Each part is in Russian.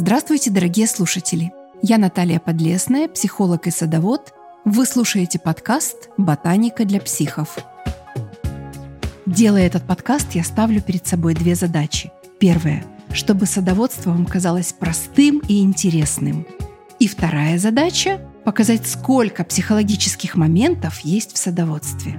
Здравствуйте, дорогие слушатели! Я Наталья Подлесная, психолог и садовод. Вы слушаете подкаст «Ботаника для психов». Делая этот подкаст, я ставлю перед собой две задачи. Первая – чтобы садоводство вам казалось простым и интересным. И вторая задача – показать, сколько психологических моментов есть в садоводстве.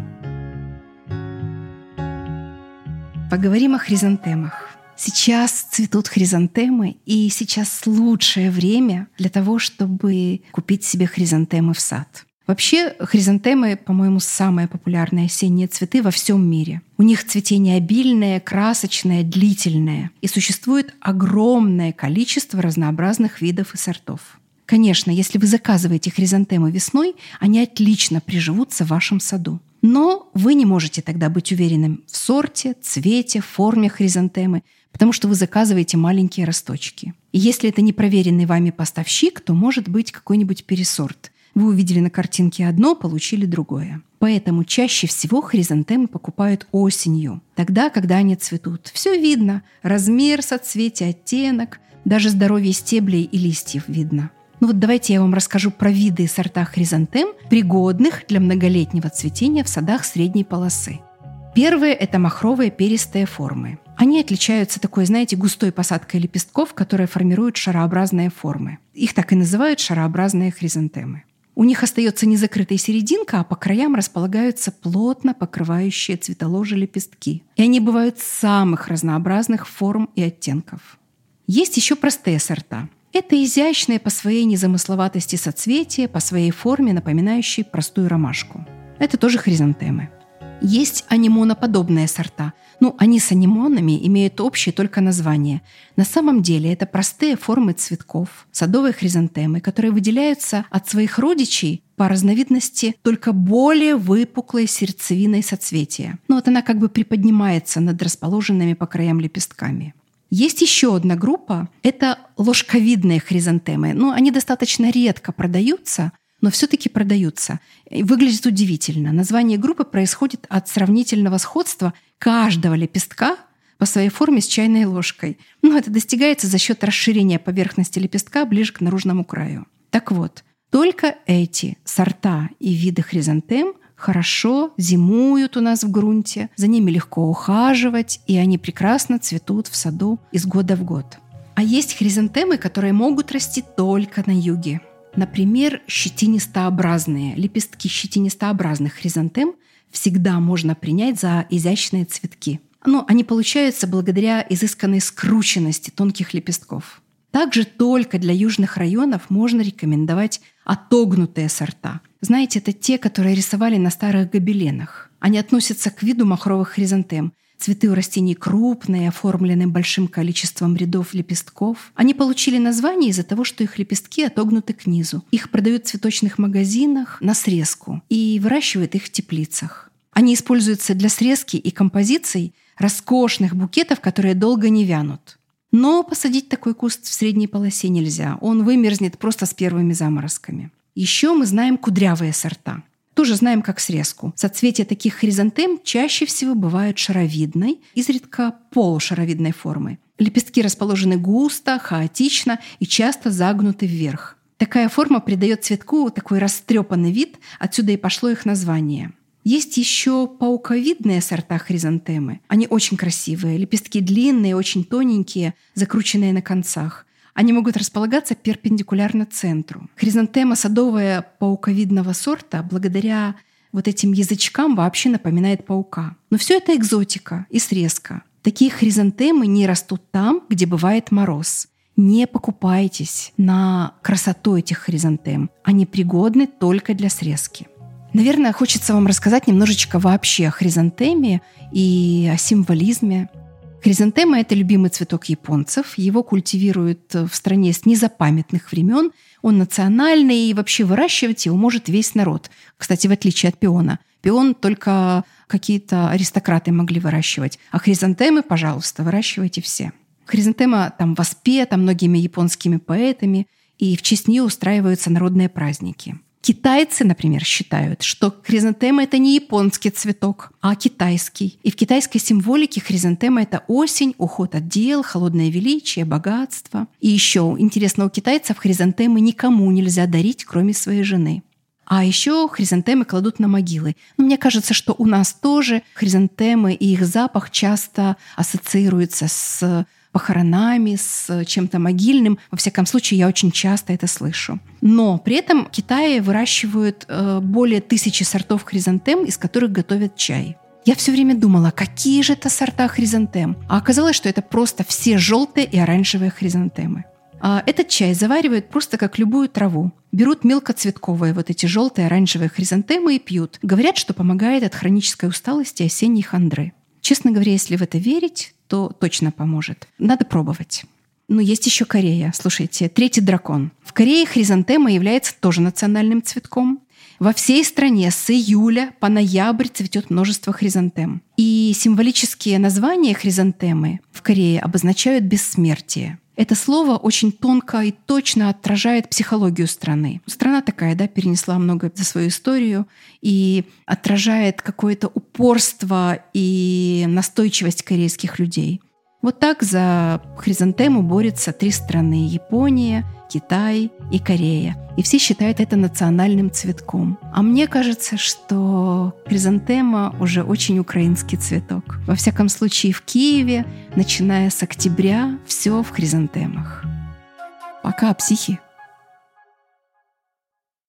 Поговорим о хризантемах. Сейчас цветут хризантемы, и сейчас лучшее время для того, чтобы купить себе хризантемы в сад. Вообще хризантемы, по-моему, самые популярные осенние цветы во всем мире. У них цветение обильное, красочное, длительное. И существует огромное количество разнообразных видов и сортов. Конечно, если вы заказываете хризантемы весной, они отлично приживутся в вашем саду. Но вы не можете тогда быть уверенным в сорте, цвете, форме хризантемы, потому что вы заказываете маленькие росточки. И если это не проверенный вами поставщик, то может быть какой-нибудь пересорт. Вы увидели на картинке одно, получили другое. Поэтому чаще всего хризантемы покупают осенью, тогда, когда они цветут. Все видно. Размер, соцветие, оттенок, даже здоровье стеблей и листьев видно. Ну вот давайте я вам расскажу про виды и сорта хризантем, пригодных для многолетнего цветения в садах средней полосы. Первые – это махровые перистые формы. Они отличаются такой, знаете, густой посадкой лепестков, которые формируют шарообразные формы. Их так и называют шарообразные хризантемы. У них остается незакрытая серединка, а по краям располагаются плотно покрывающие цветоложи лепестки. И они бывают самых разнообразных форм и оттенков. Есть еще простые сорта. Это изящные по своей незамысловатости соцветия, по своей форме напоминающие простую ромашку. Это тоже хризантемы. Есть анимоноподобные сорта. Ну, они с анимонами имеют общее только название. На самом деле это простые формы цветков, садовые хризантемы, которые выделяются от своих родичей по разновидности только более выпуклой сердцевиной соцветия. Ну вот она как бы приподнимается над расположенными по краям лепестками. Есть еще одна группа – это ложковидные хризантемы. Ну, они достаточно редко продаются, но все-таки продаются. И выглядит удивительно. Название группы происходит от сравнительного сходства каждого лепестка по своей форме с чайной ложкой. Но это достигается за счет расширения поверхности лепестка ближе к наружному краю. Так вот, только эти сорта и виды хризантем хорошо зимуют у нас в грунте, за ними легко ухаживать, и они прекрасно цветут в саду из года в год. А есть хризантемы, которые могут расти только на юге. Например, щетинистообразные, лепестки щетинистообразных хризантем всегда можно принять за изящные цветки. Но они получаются благодаря изысканной скрученности тонких лепестков. Также только для южных районов можно рекомендовать отогнутые сорта. Знаете, это те, которые рисовали на старых гобеленах. Они относятся к виду махровых хризантем. Цветы у растений крупные, оформлены большим количеством рядов лепестков. Они получили название из-за того, что их лепестки отогнуты к низу. Их продают в цветочных магазинах на срезку и выращивают их в теплицах. Они используются для срезки и композиций роскошных букетов, которые долго не вянут. Но посадить такой куст в средней полосе нельзя. Он вымерзнет просто с первыми заморозками. Еще мы знаем кудрявые сорта тоже знаем как срезку. Соцветия таких хризантем чаще всего бывают шаровидной, изредка полушаровидной формы. Лепестки расположены густо, хаотично и часто загнуты вверх. Такая форма придает цветку такой растрепанный вид, отсюда и пошло их название. Есть еще пауковидные сорта хризантемы. Они очень красивые. Лепестки длинные, очень тоненькие, закрученные на концах. Они могут располагаться перпендикулярно центру. Хризантема садовая пауковидного сорта благодаря вот этим язычкам вообще напоминает паука. Но все это экзотика и срезка. Такие хризантемы не растут там, где бывает мороз. Не покупайтесь на красоту этих хризантем. Они пригодны только для срезки. Наверное, хочется вам рассказать немножечко вообще о хризантеме и о символизме. Хризантема – это любимый цветок японцев. Его культивируют в стране с незапамятных времен. Он национальный, и вообще выращивать его может весь народ. Кстати, в отличие от пиона. Пион только какие-то аристократы могли выращивать. А хризантемы, пожалуйста, выращивайте все. Хризантема там воспета многими японскими поэтами, и в честь нее устраиваются народные праздники. Китайцы, например, считают, что хризантема — это не японский цветок, а китайский. И в китайской символике хризантема — это осень, уход от дел, холодное величие, богатство. И еще интересно, у китайцев хризантемы никому нельзя дарить, кроме своей жены. А еще хризантемы кладут на могилы. Но мне кажется, что у нас тоже хризантемы и их запах часто ассоциируются с похоронами, с чем-то могильным. Во всяком случае, я очень часто это слышу. Но при этом в Китае выращивают э, более тысячи сортов хризантем, из которых готовят чай. Я все время думала, какие же это сорта хризантем. А оказалось, что это просто все желтые и оранжевые хризантемы. А этот чай заваривают просто как любую траву. Берут мелкоцветковые вот эти желтые оранжевые хризантемы и пьют. Говорят, что помогает от хронической усталости осенней хандры. Честно говоря, если в это верить, то точно поможет. Надо пробовать. Ну, есть еще Корея. Слушайте, третий дракон. В Корее хризантема является тоже национальным цветком. Во всей стране с июля по ноябрь цветет множество хризантем. И символические названия хризантемы в Корее обозначают бессмертие. Это слово очень тонко и точно отражает психологию страны. Страна такая, да, перенесла много за свою историю и отражает какое-то упорство и настойчивость корейских людей. Вот так за хризантему борются три страны — Япония, Китай и Корея. И все считают это национальным цветком. А мне кажется, что хризантема уже очень украинский цветок. Во всяком случае, в Киеве, начиная с октября, все в хризантемах. Пока, психи!